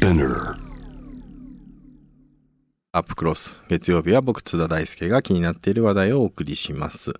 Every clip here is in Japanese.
Spinner. アップクロス。月曜日は僕津田大輔が気になっている話題をお送りします。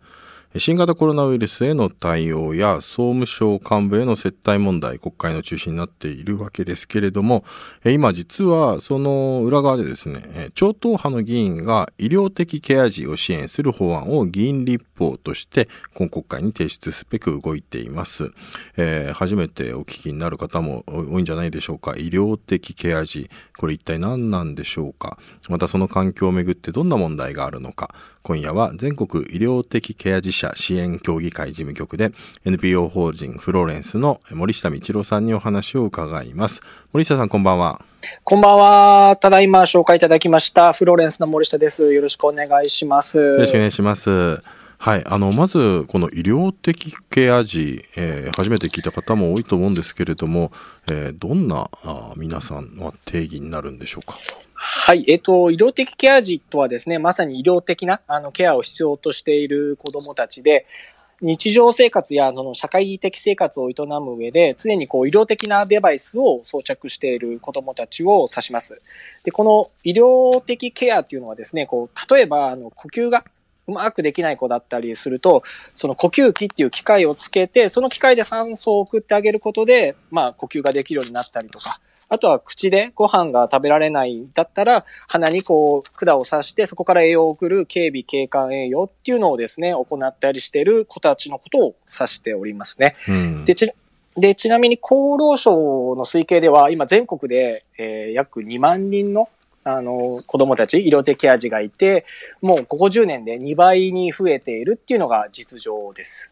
新型コロナウイルスへの対応や総務省幹部への接待問題、国会の中心になっているわけですけれども、今実はその裏側でですね、超党派の議員が医療的ケア児を支援する法案を議員立法として今国会に提出すべく動いています。えー、初めてお聞きになる方も多いんじゃないでしょうか。医療的ケア児、これ一体何なんでしょうか。またその環境をめぐってどんな問題があるのか。今夜は全国医療的ケア児者支援協議会事務局で NPO 法人フローレンスの森下道郎さんにお話を伺います。森下さんこんばんは。こんばんは。ただいま紹介いただきましたフローレンスの森下です。よろしくお願いします。よろしくお願いします。はい、あのまずこの医療的ケア児、えー、初めて聞いた方も多いと思うんですけれども、えー、どんなあ皆さんの定義になるんでしょうか？はい、えっ、と、医療的ケア児とはですね、まさに医療的なあのケアを必要としている子供たちで、日常生活やその社会的生活を営む上で、常にこう医療的なデバイスを装着している子供たちを指します。で、この医療的ケアっていうのはですね、こう、例えば、あの、呼吸がうまくできない子だったりすると、その呼吸器っていう機械をつけて、その機械で酸素を送ってあげることで、まあ呼吸ができるようになったりとか、あとは口でご飯が食べられないだったら、鼻にこう管を刺して、そこから栄養を送る警備警官栄養っていうのをですね、行ったりしている子たちのことを指しておりますね。うん、でちで、ちなみに厚労省の推計では、今全国で、えー、約2万人のあの、子供たち、医療的ケア児がいて、もうここ10年で2倍に増えているっていうのが実情です。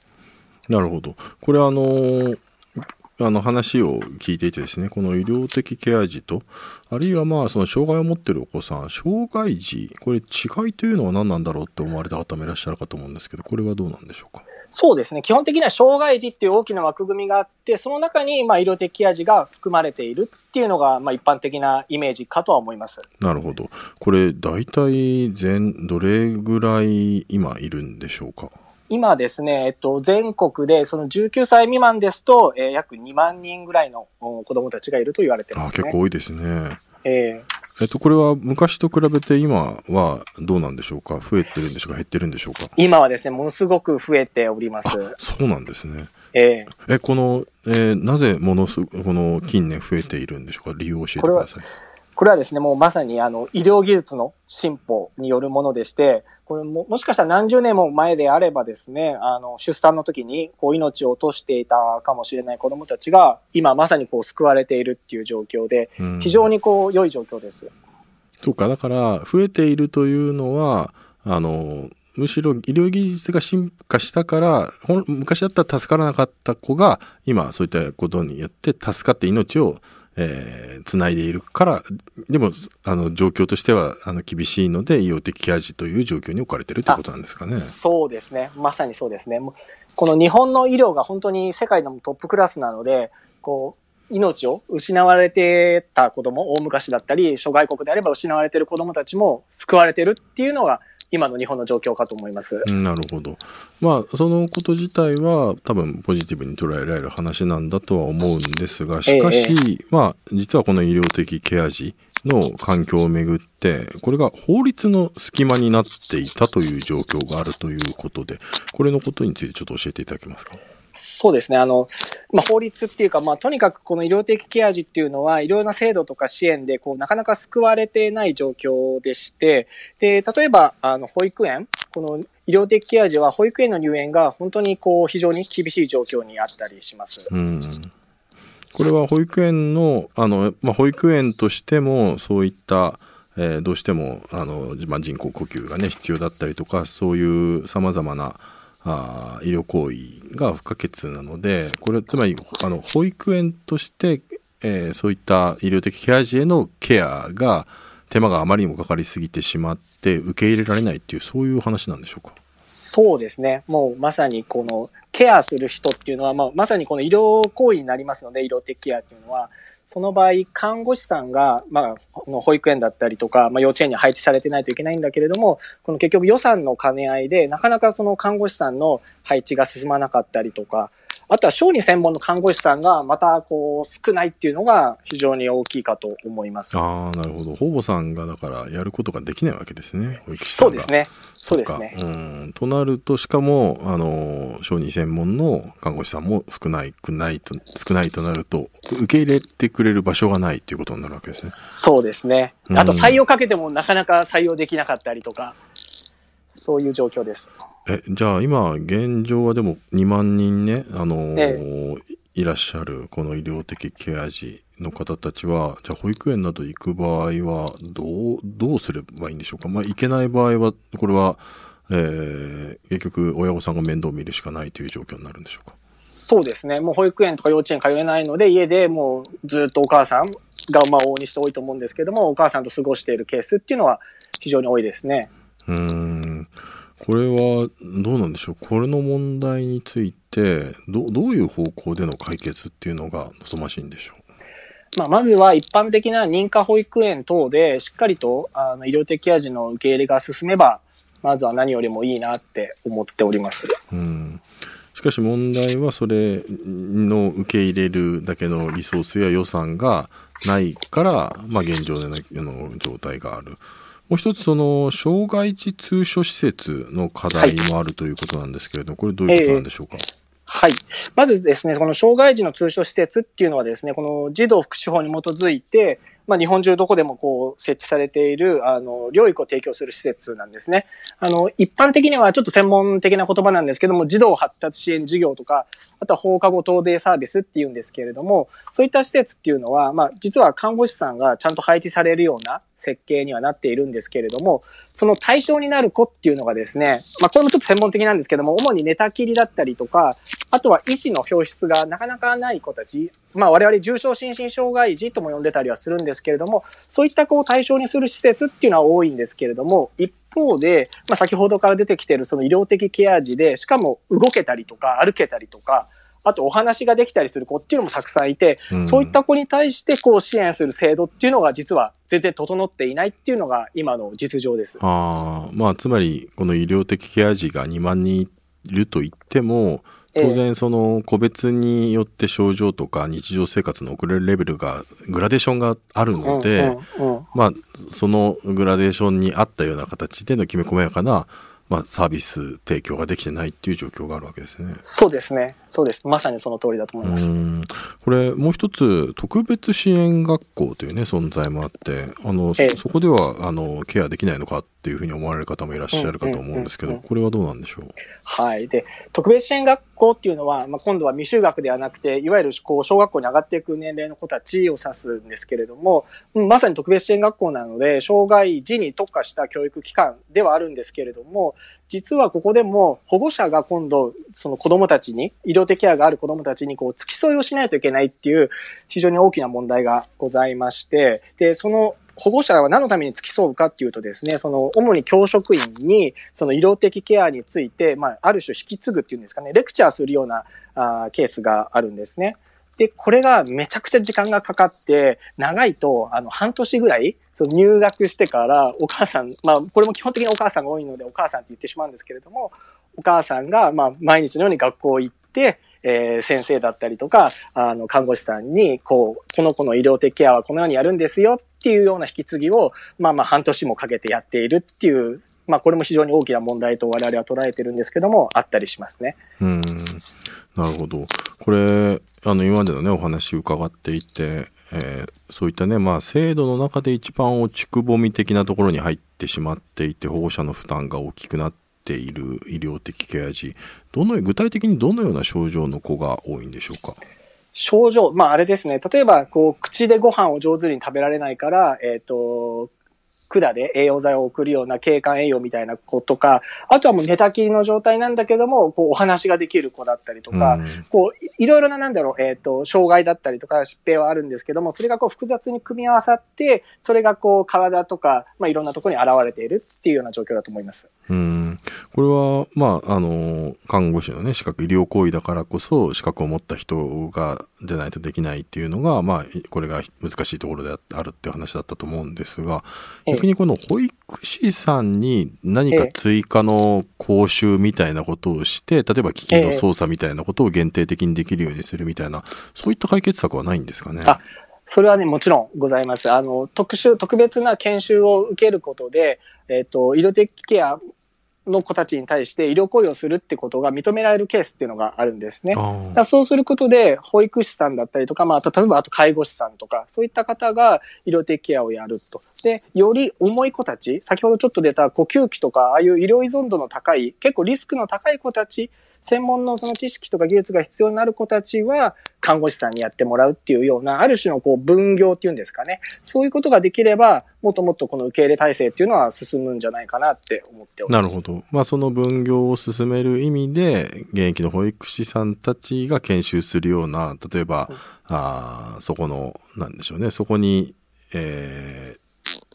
なるほど。これあのあの話を聞いていてですね、この医療的ケア児と、あるいはまあその障害を持っているお子さん、障害児、これ違いというのは何なんだろうって思われた方もいらっしゃるかと思うんですけど、これはどうなんでしょうか？そうですね。基本的には障害児っていう大きな枠組みがあって、その中にまあ医療的ケア児が含まれているっていうのがまあ一般的なイメージかとは思います。なるほど。これ大体全、どれぐらい今いるんでしょうか？今ですね、えっと、全国でその19歳未満ですと、えー、約2万人ぐらいの子供たちがいると言われてます、ね、あ結構多いですね。えーえっと、これは昔と比べて今はどうなんでしょうか？増えてるんでしょうか？減ってるんでしょうか？今はですね、ものすごく増えております。そうなんですね。えー、え、この、えー、なぜものす、この近年増えているんでしょうか？理由を教えてください。これはですね、もうまさにあの医療技術の進歩によるものでして、これももしかしたら何十年も前であればですね、あの出産の時にこう命を落としていたかもしれない子供たちが今まさにこう救われているっていう状況で、非常にこう良い状況です。そうか、だから増えているというのは、あの、むしろ医療技術が進化したから昔だったら助からなかった子が今そういったことによって助かって命をえー、つないでいるからでもあの状況としてはあの厳しいので医療的ケア児という状況に置かれてるということなんですかね。そうですねまさにそうですねこの日本の医療が本当に世界のトップクラスなのでこう命を失われてた子供大昔だったり諸外国であれば失われてる子供たちも救われてるっていうのが今の日本の状況かと思います。なるほど。まあ、そのこと自体は多分ポジティブに捉えられる話なんだとは思うんですが、しかし、ええ、まあ、実はこの医療的ケア児の環境をめぐって、これが法律の隙間になっていたという状況があるということで、これのことについてちょっと教えていただけますか？そうですね。あの、まあ、法律っていうか、まあ、とにかくこの医療的ケア児っていうのは、いろんな制度とか支援で、こう、なかなか救われてない状況でして、で、例えば、あの、保育園、この医療的ケア児は保育園の入園が本当にこう、非常に厳しい状況にあったりします。うんこれは保育園の、あの、まあ、保育園としても、そういった、えー、どうしても、あの、まあ、人工呼吸がね、必要だったりとか、そういう様々な、あ医療行為が不可欠なのでこれはつまりあの保育園として、えー、そういった医療的ケア児へのケアが手間があまりにもかかりすぎてしまって受け入れられないっていうそういう話なんでしょうか？そうですね。もうまさにこのケアする人っていうのは、まあ、まさにこの医療行為になりますので、医療的ケアっていうのは、その場合、看護師さんが、まあ、保育園だったりとか、まあ、幼稚園に配置されてないといけないんだけれども、この結局予算の兼ね合いで、なかなかその看護師さんの配置が進まなかったりとか、あとは小児専門の看護師さんがまたこう少ないっていうのが非常に大きいかと思います。ああ、なるほど。保母さんがだからやることができないわけですね。保育士さんがそうです。ね。そうですねうん。となると、しかも、あの、小児専門の看護師さんも少ない、くないと、少ないとなると、受け入れてくれる場所がないっていうことになるわけですね。そうですね。うんあと採用かけてもなかなか採用できなかったりとか、そういう状況です。え、じゃあ今、現状はでも2万人ね、あのえいらっしゃる、この医療的ケア児の方たちは、じゃあ保育園など行く場合は、どう、どうすればいいんでしょうか？まあ、行けない場合は、これは、えー、結局、親御さんが面倒を見るしかないという状況になるんでしょうか？そうですね。もう保育園とか幼稚園通えないので、家でもうずっとお母さんがまあ往々にして多いと思うんですけども、お母さんと過ごしているケースっていうのは非常に多いですね。うーん。これは、どうなんでしょう？これの問題について、ど、どういう方向での解決っていうのが望ましいんでしょう？まあ、まずは一般的な認可保育園等でしっかりとあの医療的ケア児の受け入れが進めば、まずは何よりもいいなって思っております。うん。しかし問題はそれの受け入れるだけのリソースや予算がないから、まあ現状での状態がある。もう一つその、障害児通所施設の課題もあるということなんですけれども、これどういうことなんでしょうか、はい。まずですね、この障害児の通所施設っていうのはですね、この児童福祉法に基づいて、まあ、日本中どこでもこう設置されている、あの、療育を提供する施設なんですね。あの、一般的にはちょっと専門的な言葉なんですけども、児童発達支援事業とか、あとは放課後等デイサービスっていうんですけれども、そういった施設っていうのは、まあ、実は看護師さんがちゃんと配置されるような設計にはなっているんですけれども、その対象になる子っていうのがですね、まあ、これもちょっと専門的なんですけども、主に寝たきりだったりとか、あとは医師の表出がなかなかない子たち、まあ我々重症心身障害児とも呼んでたりはするんですけれども、そういった子を対象にする施設っていうのは多いんですけれども、一方で、まあ先ほどから出てきているその医療的ケア児で、しかも動けたりとか歩けたりとか、あとお話ができたりする子っていうのもたくさんいて、うんそういった子に対してこう支援する制度っていうのが実は全然整っていないっていうのが今の実情です。ああ、まあ、つまり、この医療的ケア児が2万人いると言っても、当然その個別によって症状とか日常生活の遅れるレベルがグラデーションがあるので、まあそのグラデーションに合ったような形でのきめ細やかな、まあ、サービス提供ができてないっていう状況があるわけですね。そうですね。そうです。まさにその通りだと思います。うんこれもう一つ特別支援学校というね存在もあってあの、ええそこではあのケアできないのかっていうふうに思われる方もいらっしゃるかと思うんですけどこれはどうなんでしょう？はい。で、特別支援学校っていうのは、まあ、今度は未就学ではなくて、いわゆるこう小学校に上がっていく年齢の子たちを指すんですけれども、まさに特別支援学校なので、障害児に特化した教育機関ではあるんですけれども、実はここでも保護者が今度、その子供たちに、医療的ケアがある子供たちにこう付き添いをしないといけないっていう非常に大きな問題がございまして、で、その保護者は何のために付き添うかっていうとですね、その主に教職員にその医療的ケアについて、まあ、ある種引き継ぐっていうんですかね、レクチャーするようなあーケースがあるんですね。で、これがめちゃくちゃ時間がかかって、長いと、あの、半年ぐらい、その入学してから、お母さん、まあ、これも基本的にお母さんが多いので、お母さんって言ってしまうんですけれども、お母さんが、まあ、毎日のように学校行って、えー先生だったりとか、あの、看護師さんに、こう、この子の医療的ケアはこのようにやるんですよっていうような引き継ぎを、まあまあ半年もかけてやっているっていう、まあこれも非常に大きな問題と我々は捉えてるんですけども、あったりしますね。うんなるほどこれあの今までのねお話伺っていて、えーそういったねまあ制度の中で一番落ちくぼみ的なところに入ってしまっていて保護者の負担が大きくなっている医療的ケア児どの具体的にどのような症状の子が多いんでしょうか？症状、まああれですね、例えば、こう、口でご飯を上手に食べられないから、えっ、と、管で栄養剤を送るような経管栄養みたいな子とか、あとはもう寝たきりの状態なんだけども、こう、お話ができる子だったりとか、うん。こう、いいろいろな、なんだろう、えっ、と、障害だったりとか疾病はあるんですけども、それがこう、複雑に組み合わさって、それがこう、体とか、まあ、いろんなところに現れているっていうような状況だと思います。うんうん、これは、まあ、あの、看護師のね、資格、医療行為だからこそ、資格を持った人が出ないとできないっていうのが、まあ、これが難しいところであるっていう話だったと思うんですが、逆にこの保育士さんに何か追加の講習みたいなことをして、例えば機器の操作みたいなことを限定的にできるようにするみたいな、そういった解決策はないんですかね？それはね、もちろんございます。あの、特殊、特別な研修を受けることで、えっ、ー、と、医療的ケアの子たちに対して医療行為をするってことが認められるケースっていうのがあるんですね。そうすることで、保育士さんだったりとか、まあ、例えばあと介護士さんとか、そういった方が医療的ケアをやると。で、より重い子たち、先ほどちょっと出た呼吸器とか、ああいう医療依存度の高い、結構リスクの高い子たち専門のその知識とか技術が必要になる子たちは、看護師さんにやってもらうっていうような、ある種のこう分業っていうんですかね。そういうことができれば、もっともっとこの受け入れ体制っていうのは進むんじゃないかなって思っております。なるほど。まあその分業を進める意味で、現役の保育士さんたちが研修するような、例えば、うん、あそこの、なんでしょうね、そこに、えー、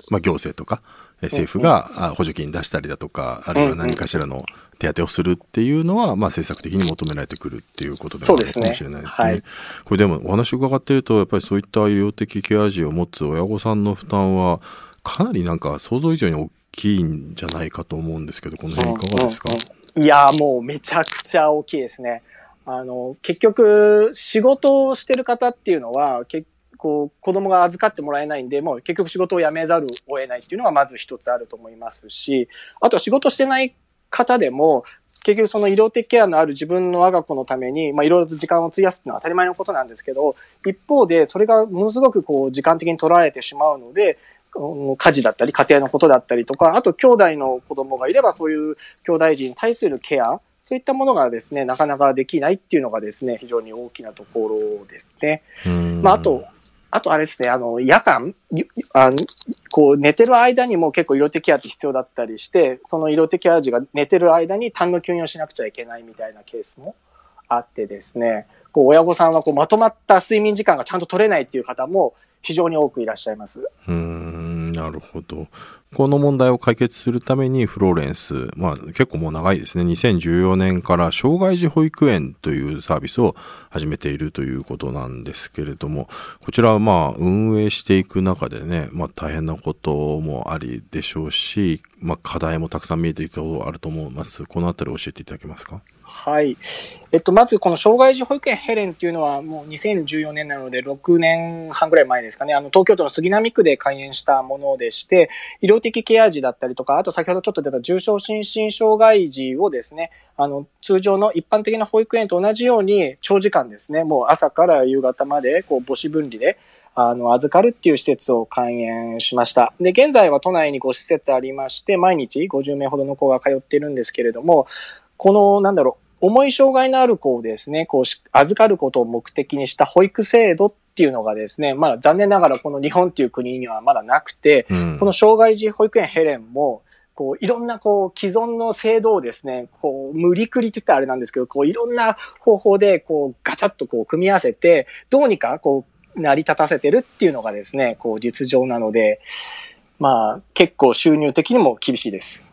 まあ行政とか、政府が補助金出したりだとか、あるいは何かしらの手当をするっていうのは、まあ政策的に求められてくるっていうことでもあるかもしれないですね。はい、これでもお話伺っていると、やっぱりそういった医療的ケア児を持つ親御さんの負担は、かなりなんか想像以上に大きいんじゃないかと思うんですけど、この辺いかがですか、いや、もうめちゃくちゃ大きいですね。あの、結局、仕事をしてる方っていうのは、結こう、子供が預かってもらえないんで、もう結局仕事を辞めざるを得ないっていうのがまず一つあると思いますし、あとは仕事してない方でも、結局その医療的ケアのある自分の我が子のために、まあいろいろと時間を費やすっていうのは当たり前のことなんですけど、一方でそれがものすごくこう時間的に取られてしまうので、家事だったり、家庭のことだったりとか、あと兄弟の子供がいればそういう兄弟児に対するケア、そういったものがですね、なかなかできないっていうのがですね、非常に大きなところですね。まあ、あと、あとあれですね、あの、夜間、あのこう寝てる間にも結構色的ケアって必要だったりして、その色的ケア児が寝てる間に痰の吸引をしなくちゃいけないみたいなケースもあってですね、こう親御さんはこうまとまった睡眠時間がちゃんと取れないっていう方も非常に多くいらっしゃいます。うん、なるほど。この問題を解決するためにフローレンス、まあ結構もう長いですね。2014年から障害児保育園というサービスを始めているということなんですけれども、こちらはまあ運営していく中でね、まあ大変なこともありでしょうし、まあ課題もたくさん見えてきたことあると思います。このあたり教えていただけますか？はい。えっと、まずこの障害児保育園ヘレンっていうのはもう2014年なので6年半ぐらい前ですかね。あの、東京都の杉並区で開園したものでして、医療的ケア児だったりとか、あと先ほどちょっと出た重症心身障害児をですね、あの、通常の一般的な保育園と同じように長時間ですね、もう朝から夕方まで、こう、母子分離で、あの、預かるっていう施設を開園しました。で、現在は都内に5施設ありまして、毎日50名ほどの子が通っているんですけれども、この、なんだろう、重い障害のある子をですね、こう、預かることを目的にした保育制度っていうのがですね、まだ残念ながらこの日本っていう国にはまだなくて、うん、この障害児保育園ヘレンも、こう、いろんなこう、既存の制度をですね、こう、無理くりって言ったらあれなんですけど、こう、いろんな方法で、こう、ガチャッとこう、組み合わせて、どうにかこう、成り立たせてるっていうのがですね、こう、実情なので、まあ、結構収入的にも厳しいです。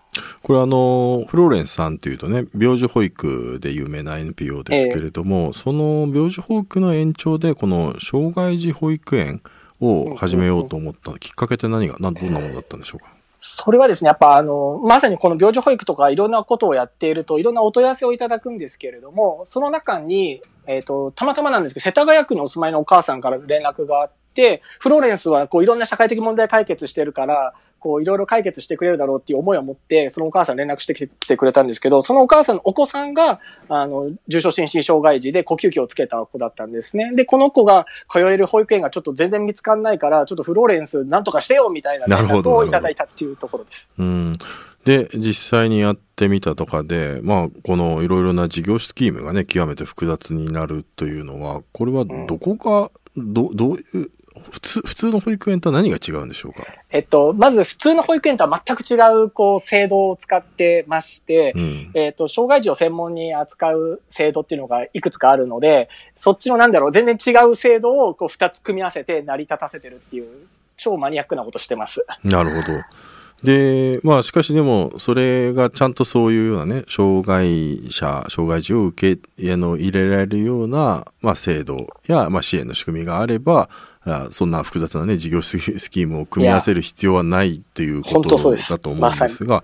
これあの、フローレンスさんというとね、病児保育で有名な NPO ですけれども、えー、その病児保育の延長で、この障害児保育園を始めようと思ったきっかけって何が、どんなものだったんでしょうか？それはですね、やっぱあの、まさにこの病児保育とかいろんなことをやっていると、いろんなお問い合わせをいただくんですけれども、その中に、えっ、ー、と、たまたまなんですけど、世田谷区にお住まいのお母さんから連絡があって、フローレンスはこういろんな社会的問題解決してるから、こう、いろいろ解決してくれるだろうっていう思いを持って、そのお母さん連絡してきてくれたんですけど、そのお母さんのお子さんが、あの、重症心身障害児で呼吸器をつけた子だったんですね。で、この子が通える保育園がちょっと全然見つかんないから、ちょっとフローレンスなんとかしてよみたいな連絡をいただいたっていうところです。うん。で、実際にやってみたとかで、まあ、このいろいろな事業スキームがね、極めて複雑になるというのは、これはどこがど、どういう、普通、普通の保育園とは何が違うんでしょうか？えっと、まず普通の保育園とは全く違う、こう、制度を使ってまして、うん、えっと、障害児を専門に扱う制度っていうのがいくつかあるので、そっちのなんだろう、全然違う制度をこう、二つ組み合わせて成り立たせてるっていう、超マニアックなことしてます。なるほど。で、まあ、しかしでも、それがちゃんとそういうようなね、障害者、障害児を受け、あの、入れられるような、まあ、制度や、まあ、支援の仕組みがあれば、そんな複雑なね、事業スキームを組み合わせる必要はないっていうことだと思うんですが、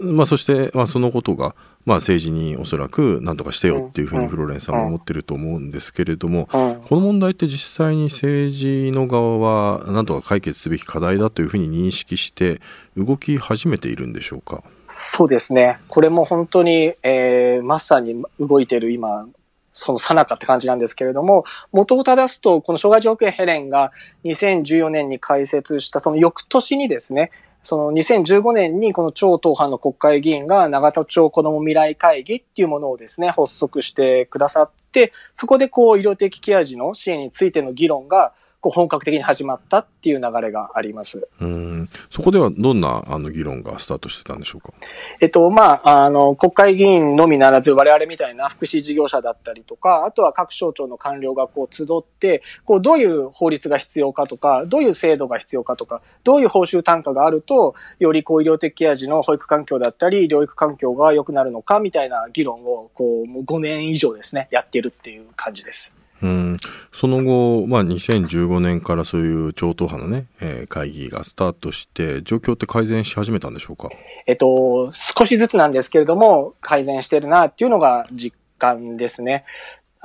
まあ、そして、まあ、そのことが、まあ、政治におそらく何とかしてよっていうふうにフローレンさんも思ってると思うんですけれども、この問題って実際に政治の側は何とか解決すべき課題だというふうに認識して動き始めているんでしょうか？そうですね。これも本当に、えー、まさに動いてる今、そのさなかって感じなんですけれども、元を正すと、この障害条件ヘレンが2014年に開設したその翌年にですね、その2015年にこの超党派の国会議員が長田町子ども未来会議っていうものをですね、発足してくださって、そこでこう医療的ケア児の支援についての議論がこう本格的に始まったっていう流れがあります。うんそこではどんなあの議論がスタートしてたんでしょうか？えっと、まあ、あの、国会議員のみならず我々みたいな福祉事業者だったりとか、あとは各省庁の官僚がこう集って、こうどういう法律が必要かとか、どういう制度が必要かとか、どういう報酬単価があると、よりこう医療的ケア児の保育環境だったり、療育環境が良くなるのかみたいな議論を、こう、もう5年以上ですね、やっているっていう感じです。うん、その後、まあ、2015年からそういう超党派のね、えー、会議がスタートして、状況って改善し始めたんでしょうか？えっと、少しずつなんですけれども、改善してるなっていうのが実感ですね。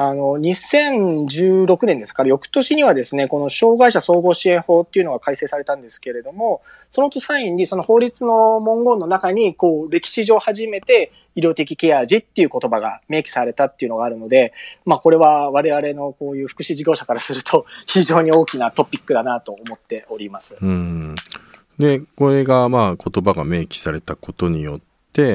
あの、2016年ですか？ら、翌年にはですね、この障害者総合支援法っていうのが改正されたんですけれども、その際に、その法律の文言の中に、こう、歴史上初めて医療的ケア児っていう言葉が明記されたっていうのがあるので、まあ、これは我々のこういう福祉事業者からすると、非常に大きなトピックだなと思っております。うんで、これがまあ言葉が明記されたことによっ、、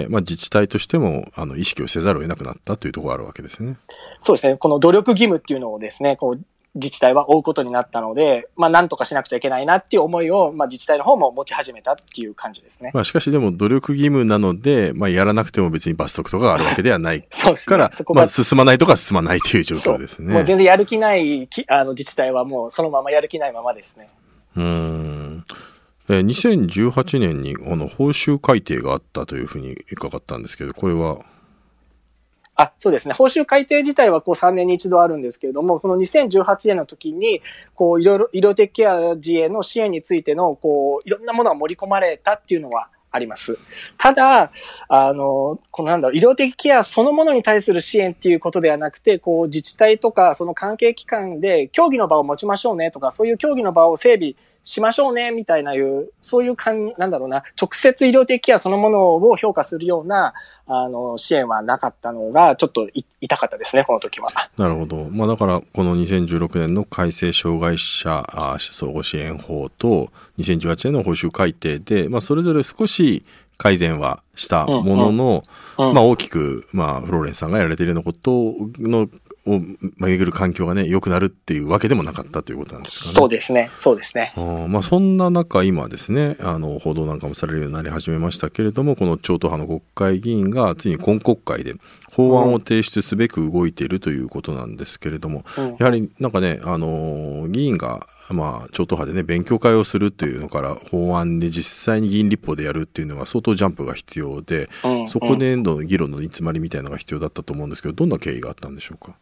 まあ、自治体としてもあの意識をせざるを得なくなったというところがあるわけですね。そうですね。この努力義務っていうのをですね、こう自治体は追うことになったので、まあ、なんとかしなくちゃいけないなっていう思いを、まあ、自治体の方も持ち始めたっていう感じですね。まあ、しかしでも努力義務なので、まあ、やらなくても別に罰則とかがあるわけではないそうです、ね、から、まあ、進まないとか進まないという状況ですね。もう全然やる気ないあの自治体はもうそのままやる気ないままですね。うん。2018年にあの報酬改定があったというふうに伺ったんですけど、これは？あ、そうですね。報酬改定自体はこう3年に一度あるんですけれども、この2018年の時に、こういろいろ医療的ケア児への支援についての、こういろんなものが盛り込まれたっていうのはあります。ただ、あの、このなんだろう、医療的ケアそのものに対する支援っていうことではなくて、こう自治体とかその関係機関で協議の場を持ちましょうねとか、そういう協議の場を整備しましょうね、みたいないう、そういうかん、なんだろうな、直接医療的ケアそのものを評価するような、あの、支援はなかったのが、ちょっと痛かったですね、この時は。なるほど。まあだから、この2016年の改正障害者相互支援法と、2018年の報酬改定で、まあそれぞれ少し改善はしたものの、うんうん、まあ大きく、まあフローレンさんがやられているようなことのを巡る環境がね、良くなるっていうわけでもなかったということなんですかね。そうですね。そうですね。あまあ、そんな中、今ですね、あの、報道なんかもされるようになり始めましたけれども、この超党派の国会議員が、ついに今国会で法案を提出すべく動いているということなんですけれども、うん、やはりなんかね、あの、議員がまあ、超党派でね、勉強会をするっていうのから、法案で実際に議員立法でやるっていうのは相当ジャンプが必要で、うんうん、そこでの議論の煮詰まりみたいなのが必要だったと思うんですけど、どんな経緯があったんでしょうか？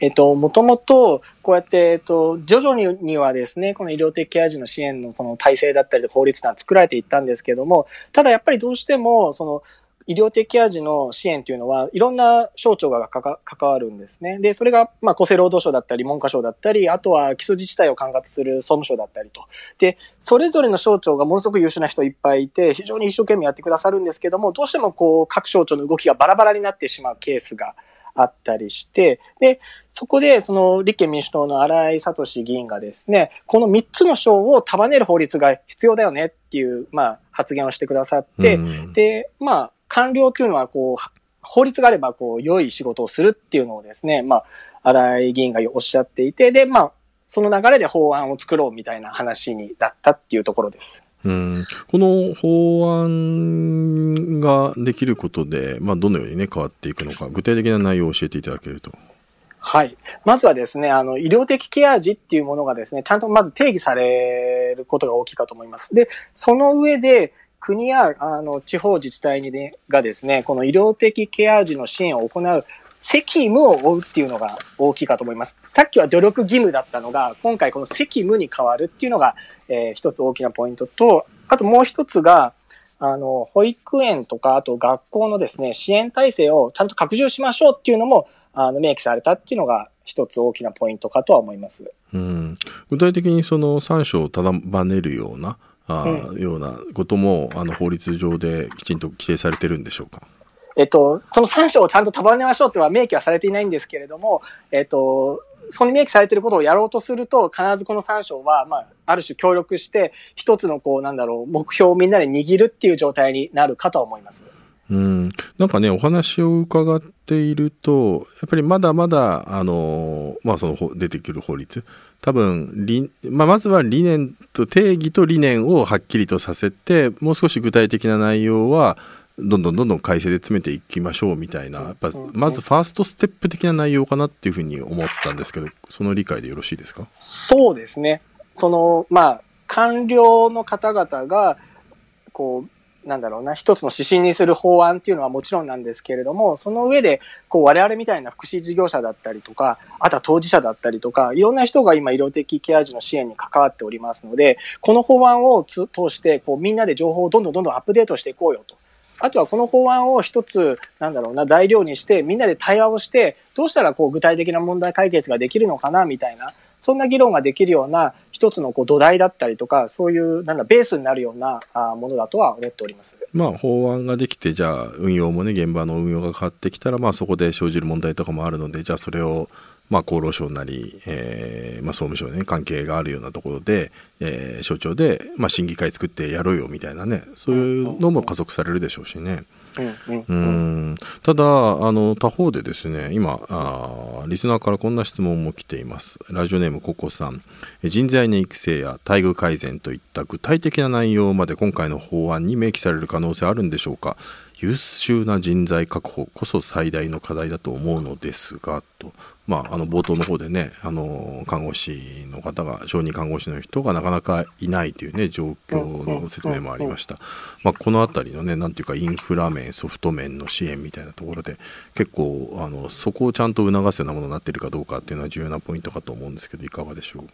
えっと、もともと、こうやって、えっと、徐々にはですね、この医療的ケア児の支援のその体制だったり法律が作られていったんですけども、ただやっぱりどうしても、その、医療的ケア児の支援というのは、いろんな省庁が関わるんですね。で、それが、まあ、厚生労働省だったり、文科省だったり、あとは基礎自治体を管轄する総務省だったりと。で、それぞれの省庁がものすごく優秀な人いっぱいいて、非常に一生懸命やってくださるんですけども、どうしてもこう、各省庁の動きがバラバラになってしまうケースがあったりして、で、そこで、その立憲民主党の荒井聡議員がですね、この3つの省を束ねる法律が必要だよねっていう、まあ、発言をしてくださって、うん、で、まあ、官僚っていうのは、こう、法律があれば、こう、良い仕事をするっていうのをですね、まあ、荒井議員がおっしゃっていて、で、まあ、その流れで法案を作ろうみたいな話になったっていうところです。うん、この法案ができることで、まあ、どのように、ね、変わっていくのか、具体的な内容を教えていただけると。はい。まずはですね、あの、医療的ケア児っていうものがですね、ちゃんとまず定義されることが大きいかと思います。で、その上で、国やあの地方自治体に、ね、がですね、この医療的ケア児の支援を行う責務を負うっていうのが大きいかと思います。さっきは努力義務だったのが、今回この責務に変わるっていうのが、えー、一つ大きなポイントと、あともう一つが、あの、保育園とか、あと学校のですね、支援体制をちゃんと拡充しましょうっていうのも、あの、明記されたっていうのが一つ大きなポイントかとは思います。うん。具体的にその三章を束ねるような、あ、うん、ようなことも、あの、法律上できちんと規定されてるんでしょうか？えっと、その3章をちゃんと束ねましょうっては明記はされていないんですけれども、えっと、そこに明記されていることをやろうとすると、必ずこの3章は、まあ、ある種協力して、一つのこう、なんだろう、目標をみんなで握るっていう状態になるかと思います。うん、なんかね、お話を伺っていると、やっぱりまだまだ、あの、まあ、その出てくる法律、多分、まあ、まずは理念と、定義と理念をはっきりとさせて、もう少し具体的な内容は、どんどんどんどん改正で詰めていきましょうみたいな、やっぱまずファーストステップ的な内容かなっていうふうに思ったんですけど、その理解でよろしいですか？そうですね。その、まあ、官僚の方々が、こう、なんだろうな、一つの指針にする法案っていうのはもちろんなんですけれども、その上で、こう、我々みたいな福祉事業者だったりとか、あとは当事者だったりとか、いろんな人が今医療的ケア児の支援に関わっておりますので、この法案を通して、こう、みんなで情報をどんどんどんどんアップデートしていこうよと。あとはこの法案を一つ、なんだろうな、材料にして、みんなで対話をして、どうしたらこう具体的な問題解決ができるのかな、みたいな、そんな議論ができるような一つのこう土台だったりとか、そういうなんだベースになるようなものだとは思っております。まあ法案ができて、じゃあ運用もね、現場の運用が変わってきたら、まあそこで生じる問題とかもあるので、じゃあそれをまあ、厚労省なり、えーまあ、総務省ね関係があるようなところで、えー、省庁で、まあ、審議会作ってやろうよみたいなねそういうのも加速されるでしょうしね。うんただあの他方でですね今あリスナーからこんな質問も来ています。ラジオネームココさん。人材の育成や待遇改善といった具体的な内容まで今回の法案に明記される可能性あるんでしょうか優秀な人材確保こそ最大の課題だと思うのですがと。まあ、あの冒頭の方でねあの看護師の方が小児看護師の人がなかなかいないというね状況の説明もありました、まあ、この辺りのねなんていうかインフラ面ソフト面の支援みたいなところで結構あのそこをちゃんと促すようなものになっているかどうかっていうのは重要なポイントかと思うんですけどいかがでしょう？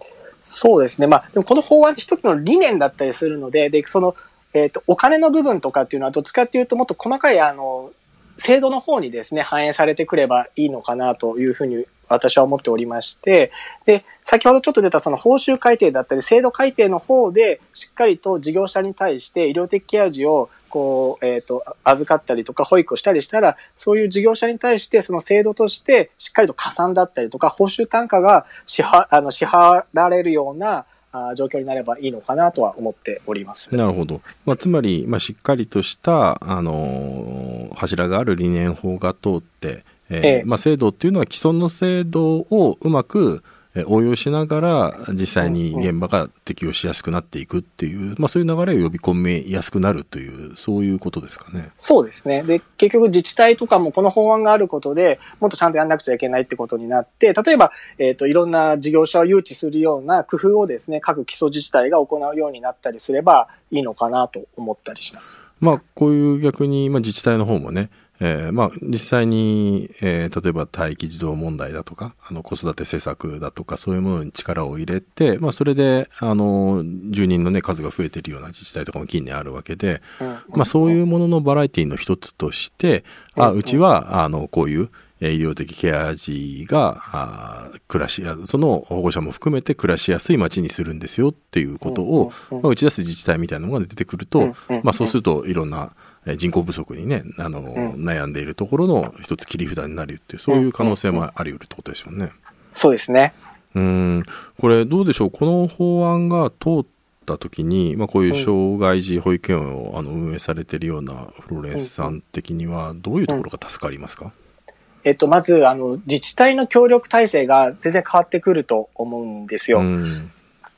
そうですね、まあ、でもこの法案って一つの理念だったりするのででそのえっ、ー、と、お金の部分とかっていうのはどっちかっていうともっと細かい、あの、制度の方にですね、反映されてくればいいのかなというふうに私は思っておりまして、で、先ほどちょっと出たその報酬改定だったり、制度改定の方で、しっかりと事業者に対して医療的ケア児をこう、えっ、ー、と、預かったりとか保育をしたりしたら、そういう事業者に対してその制度としてしっかりと加算だったりとか、報酬単価が支払あの支払われるような状況になればいいのかなとは思っております。なるほど。まあ、つまり、まあ、しっかりとした、あのー、柱がある理念法が通って、えー、ええ、まあ、制度っていうのは既存の制度をうまく応用しながら実際に現場が適用しやすくなっていくっていう、まあ、そういう流れを呼び込みやすくなるというそういうことですかね。そうですね。で、結局自治体とかもこの法案があることでもっとちゃんとやんなくちゃいけないってことになって、例えば、えっ、ー、と、いろんな事業者を誘致するような工夫をですね、各基礎自治体が行うようになったりすればいいのかなと思ったりします。まあ、こういう逆に、まあ、自治体の方もね、えー、まあ、実際に、えー、例えば待機児童問題だとか、あの子育て施策だとか、そういうものに力を入れて、まあ、それで、あの、住人のね、数が増えているような自治体とかも近年あるわけで、まあ、そういうもののバラエティの一つとして、あ、うちは、あの、こういう、医療的ケア児があ暮らしやその保護者も含めて暮らしやすい街にするんですよっていうことを、まあ、打ち出す自治体みたいなのが出てくると、まあ、そうするといろんな人口不足にねあの、うん、悩んでいるところの一つ切り札になるっていうそういう可能性もあり得るってことでしょうね。そうですね。うん。これどうでしょう？この法案が通った時に、まあ、こういう障害児保育園をあの運営されているようなフロレンスさん的にはどういうところが助かりますか、うん。えっと、まず、あの、自治体の協力体制が全然変わってくると思うんですよ。うん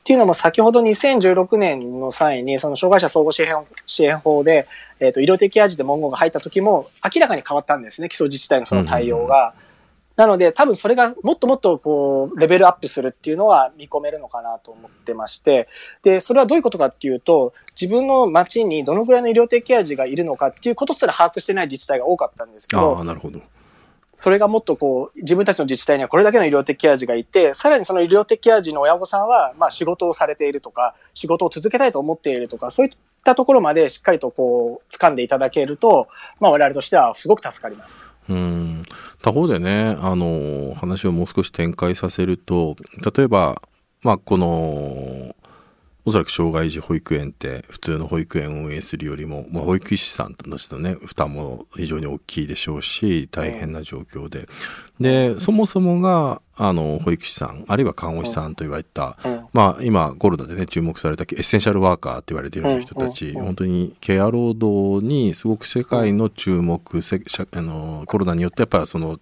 っていうのも先ほど2016年の際に、その障害者総合支援支援法で、えっ、ー、と、医療的味で文言が入った時も明らかに変わったんですね、基礎自治体のその対応が。なので、多分それがもっともっとこう、レベルアップするっていうのは見込めるのかなと思ってまして、で、それはどういうことかっていうと、自分の町にどのぐらいの医療的ケア児がいるのかっていうことすら把握してない自治体が多かったんですけど、ああ、なるほど。それがもっとこう、自分たちの自治体にはこれだけの医療的ケア児がいて、さらにその医療的ケア児の親御さんは、まあ仕事をされているとか、仕事を続けたいと思っているとか、そういったところまでしっかりとこう、掴んでいただけると、まあ我々としてはすごく助かります。うん他方でねあの話をもう少し展開させると例えばまあこのおそらく障害児保育園って普通の保育園を運営するよりも、まあ、保育士さんとしてのね負担も非常に大きいでしょうし大変な状況で。でそもそもがあの保育士さんあるいは看護師さんと言われた、まあ今コロナでね注目されたエッセンシャルワーカーって言われているような人たち、本当にケア労働にすごく世界の注目、あのコロナによってやっぱりその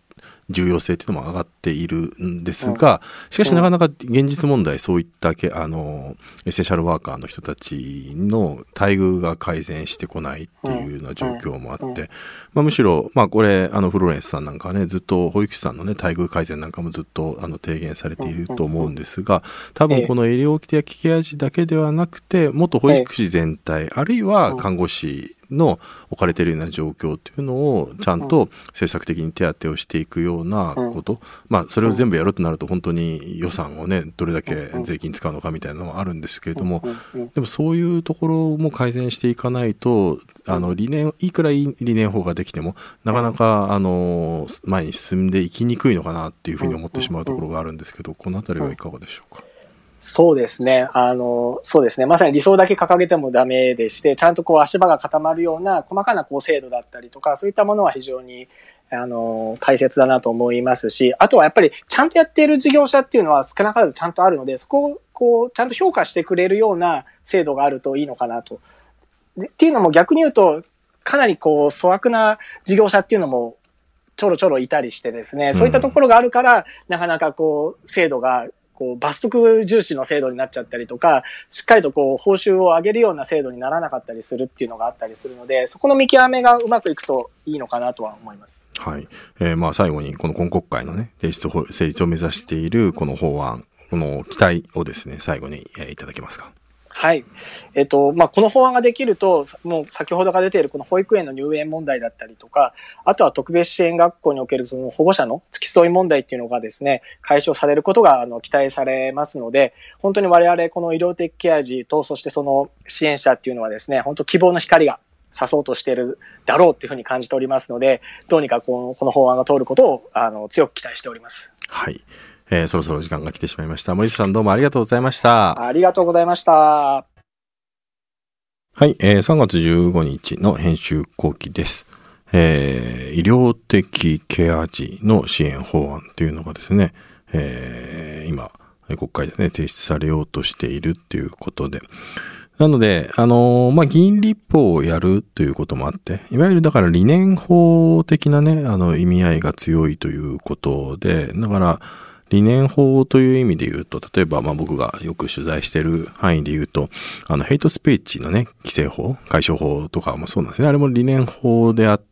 重要性っていうのも上がっているんですが、しかしなかなか現実問題そういったけあのエッセンシャルワーカーの人たちの待遇が改善してこないっていうような状況もあって、まあ、むしろ、まあ、これあのフローレンスさんなんかはねずっと保育士さんのね待遇改善なんかもずっとあの提言されていると思うんですが多分この医療的ケア児だけではなくて元保育士全体あるいは看護師の置かれているような状況というのをちゃんと政策的に手当てをしていくようなこと、まあそれを全部やるとなると本当に予算をねどれだけ税金使うのかみたいなのもあるんですけれどもでもそういうところも改善していかないとあの理念いくらいい理念法ができてもなかなかあの前に進んでいきにくいのかなっていうふうに思ってしまうところがあるんですけどこの辺りはいかがでしょうか？そうですね。あの、そうですね。まさに理想だけ掲げてもダメでして、ちゃんとこう足場が固まるような細かなこう制度だったりとか、そういったものは非常に、あの、大切だなと思いますし、あとはやっぱりちゃんとやっている事業者っていうのは少なからずちゃんとあるので、そこをこう、ちゃんと評価してくれるような制度があるといいのかなと。っていうのも逆に言うと、かなりこう、粗悪な事業者っていうのもちょろちょろいたりしてですね、そういったところがあるから、なかなかこう、制度がこう、罰則重視の制度になっちゃったりとか、しっかりとこう、報酬を上げるような制度にならなかったりするっていうのがあったりするので、そこの見極めがうまくいくといいのかなとは思います。はい。えー、まあ最後に、この今国会のね、提出法成立を目指しているこの法案、この期待をですね、最後に、えー、いただけますか。はい。えっと、まあ、この法案ができると、もう先ほどが出ているこの保育園の入園問題だったりとか、あとは特別支援学校におけるその保護者の付き添い問題っていうのがですね、解消されることがあの期待されますので、本当に我々この医療的ケア児と、そしてその支援者っていうのはですね、本当希望の光が刺そうとしているだろうっていうふうに感じておりますので、どうにかこのこの法案が通ることをあの強く期待しております。はい。えー、そろそろ時間が来てしまいました。森下さんどうもありがとうございました。ありがとうございました。はい、えー、3月15日の編集後期です。えー、医療的ケア児の支援法案というのがですね、えー、今、国会でね、提出されようとしているっていうことで、なので、あのー、まあ、議員立法をやるということもあって、いわゆるだから理念法的なね、あの意味合いが強いということで、だから、理念法という意味で言うと、例えば、まあ僕がよく取材してる範囲で言うと、あの、ヘイトスピーチのね、規制法、解消法とかもそうなんですね。あれも理念法であって、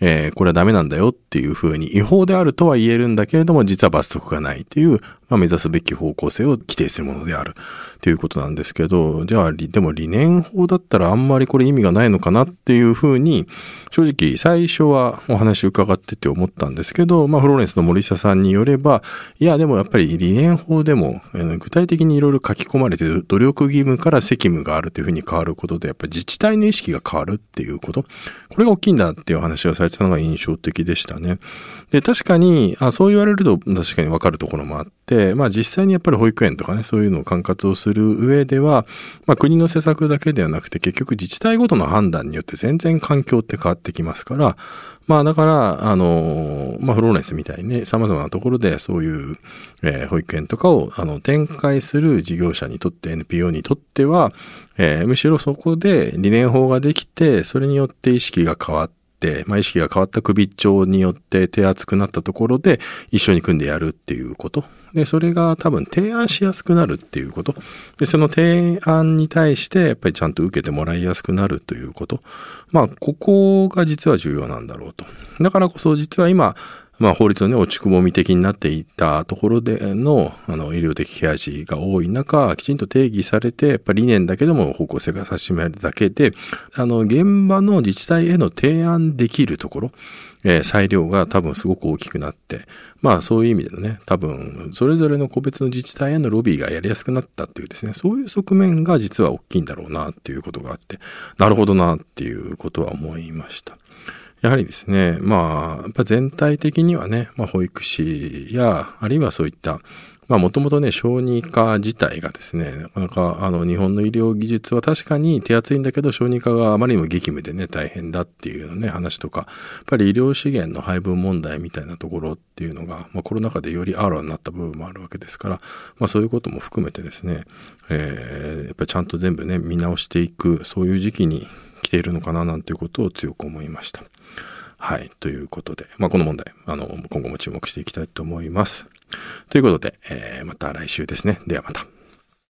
えー、これはダメなんだよっていうふうに、違法であるとは言えるんだけれども、実は罰則がないっていう、まあ、目指すべき方向性を規定するものであるということなんですけど、じゃあ、でも理念法だったらあんまりこれ意味がないのかなっていうふうに、正直最初はお話伺ってて思ったんですけど、まあ、フローレンスの森下さんによれば、いや、でもやっぱり理念法でも、具体的にいろいろ書き込まれてる努力義務から責務があるというふうに変わることで、やっぱり自治体の意識が変わるっていうこと、これが大きいんだってていう話がされてたのが印象的でしたね。で、確かに、あそう言われると確かにわかるところもあって、まあ実際にやっぱり保育園とかね、そういうのを管轄をする上では、まあ国の施策だけではなくて結局自治体ごとの判断によって全然環境って変わってきますから、まあだから、あの、まあフローレンスみたいにね、様々なところでそういう、えー、保育園とかをあの展開する事業者にとって NPO にとっては、えー、むしろそこで理念法ができて、それによって意識が変わって、まあ、意識が変わった首長によって手厚くなったところで一緒に組んでやるっていうこと。で、それが多分提案しやすくなるっていうこと。で、その提案に対してやっぱりちゃんと受けてもらいやすくなるということ。まあ、ここが実は重要なんだろうと。だからこそ実は今、まあ、法律のね、落ちくぼみ的になっていたところでの、あの、医療的ケア児が多い中、きちんと定義されて、やっぱ理念だけでも方向性が指し示るだけで、あの、現場の自治体への提案できるところ、えー、裁量が多分すごく大きくなって、まあそういう意味でのね、多分それぞれの個別の自治体へのロビーがやりやすくなったっていうですね、そういう側面が実は大きいんだろうなっていうことがあって、なるほどなっていうことは思いました。やはりですね、まあ、やっぱ全体的にはね、まあ、保育士や、あるいはそういったまあもともとね、小児科自体がですね、なかなかあの日本の医療技術は確かに手厚いんだけど、小児科があまりにも激務でね、大変だっていうね、話とか、やっぱり医療資源の配分問題みたいなところっていうのが、まあコロナ禍でよりあらになった部分もあるわけですから、まあそういうことも含めてですね、えー、やっぱりちゃんと全部ね、見直していく、そういう時期に来ているのかななんていうことを強く思いました。はい。ということで、まあこの問題、あの、今後も注目していきたいと思います。ということで、えー、また来週ですね。ではまた。